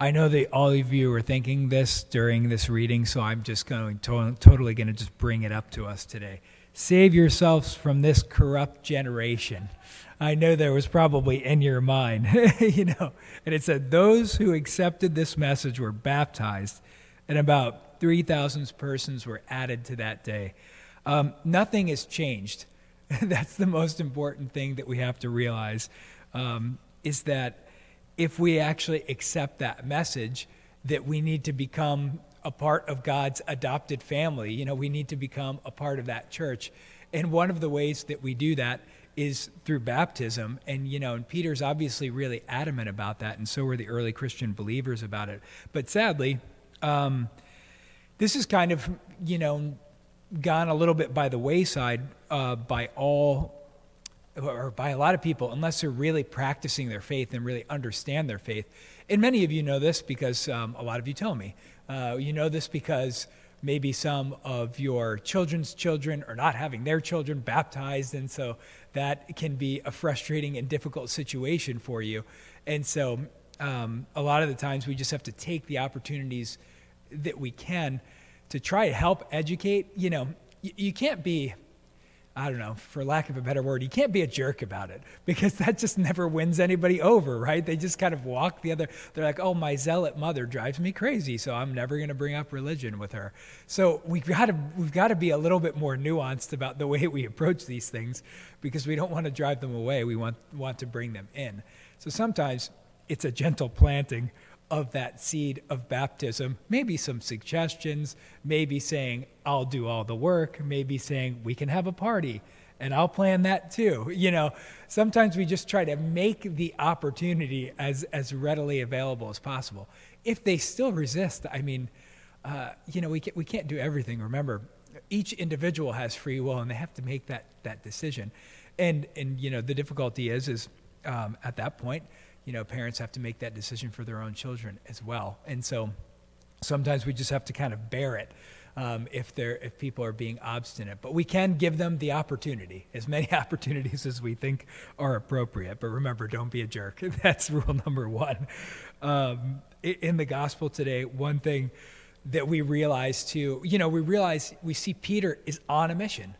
I know that all of you are thinking this during this reading, so I'm just going to, totally going to just bring it up to us today. Save yourselves from this corrupt generation. I know there was probably in your mind, you know. And it said, Those who accepted this message were baptized, and about 3,000 persons were added to that day. Um, nothing has changed. That's the most important thing that we have to realize um, is that if we actually accept that message, that we need to become a part of God's adopted family. You know, we need to become a part of that church. And one of the ways that we do that is through baptism. And, you know, and Peter's obviously really adamant about that, and so were the early Christian believers about it. But sadly, um, this is kind of, you know, gone a little bit by the wayside uh, by all or by a lot of people unless they're really practicing their faith and really understand their faith. And many of you know this because um, a lot of you tell me. Uh, you know this because maybe some of your children's children are not having their children baptized, and so that can be a frustrating and difficult situation for you. And so um, a lot of the times we just have to take the opportunities that we can to try to help educate. You know, you, you can't be I don't know, for lack of a better word, you can't be a jerk about it because that just never wins anybody over, right? They just kind of walk the other. They're like, oh, my zealot mother drives me crazy, so I'm never going to bring up religion with her. So we've got to we've got to be a little bit more nuanced about the way we approach these things because we don't want to drive them away. We want want to bring them in. So sometimes it's a gentle planting of that seed of baptism. Maybe some suggestions, maybe saying, I'll do all the work, maybe saying, we can have a party and I'll plan that too. You know, sometimes we just try to make the opportunity as, as readily available as possible. If they still resist, I mean, uh, you know, we can't, we can't do everything. Remember, each individual has free will and they have to make that, that decision. And, and, you know, the difficulty is, is um, at that point, you know, parents have to make that decision for their own children as well. And so sometimes we just have to kind of bear it um, if they're if people are being obstinate. But we can give them the opportunity, as many opportunities as we think are appropriate. But remember, don't be a jerk. That's rule number one. Um, in the gospel today, one thing that we realize too, you know, we realize we see Peter is on a mission,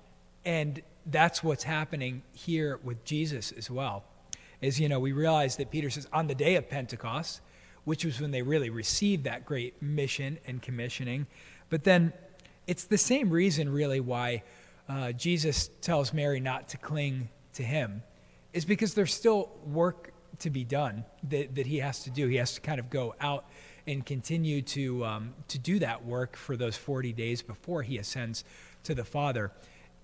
and that's what's happening here with Jesus as well is, you know, we realize that Peter says on the day of Pentecost, which was when they really received that great mission and commissioning. But then it's the same reason, really, why uh, Jesus tells Mary not to cling to him, is because there's still work to be done that, that he has to do. He has to kind of go out and continue to, um, to do that work for those 40 days before he ascends to the Father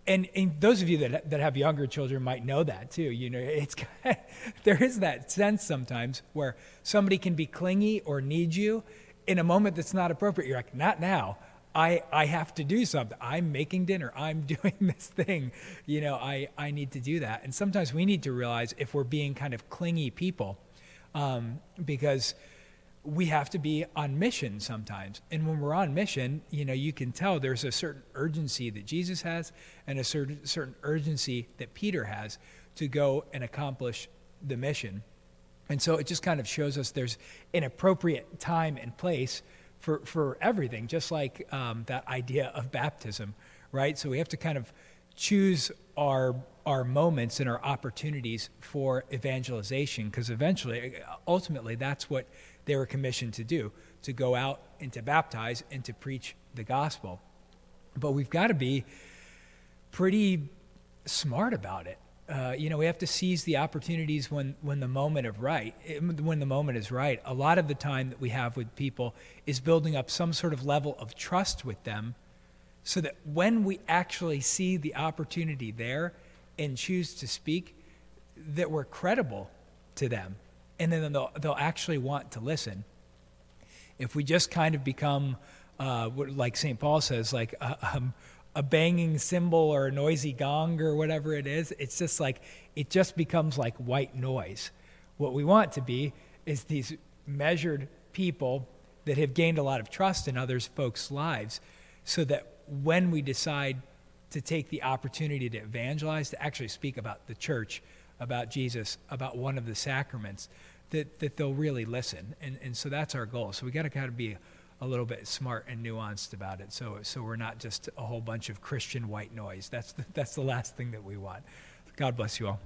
and, and those of you that, that have younger children might know that too. You know, it's there is that sense sometimes where somebody can be clingy or need you in a moment that's not appropriate. You're like, not now. I, I have to do something. I'm making dinner. I'm doing this thing. You know, I, I need to do that. And sometimes we need to realize if we're being kind of clingy people, um, because we have to be on mission sometimes. And when we're on mission, you know, you can tell there's a certain urgency that Jesus has and a certain, certain urgency that Peter has to go and accomplish the mission. And so it just kind of shows us there's an appropriate time and place for, for everything, just like um, that idea of baptism, right? So we have to kind of choose our our moments and our opportunities for evangelization because eventually ultimately that's what they were commissioned to do to go out and to baptize and to preach the gospel. But we've got to be pretty smart about it. Uh, you know, we have to seize the opportunities when, when the moment of right, when the moment is right. A lot of the time that we have with people is building up some sort of level of trust with them, so that when we actually see the opportunity there and choose to speak, that we're credible to them and then they'll, they'll actually want to listen. If we just kind of become, uh, like St. Paul says, like a, um, a banging cymbal or a noisy gong or whatever it is, it's just like, it just becomes like white noise. What we want to be is these measured people that have gained a lot of trust in others folks' lives so that when we decide to take the opportunity to evangelize, to actually speak about the church, about Jesus, about one of the sacraments, that, that they'll really listen. And, and so that's our goal. So we got to kind of be a little bit smart and nuanced about it. So, so we're not just a whole bunch of Christian white noise. That's the, that's the last thing that we want. God bless you all.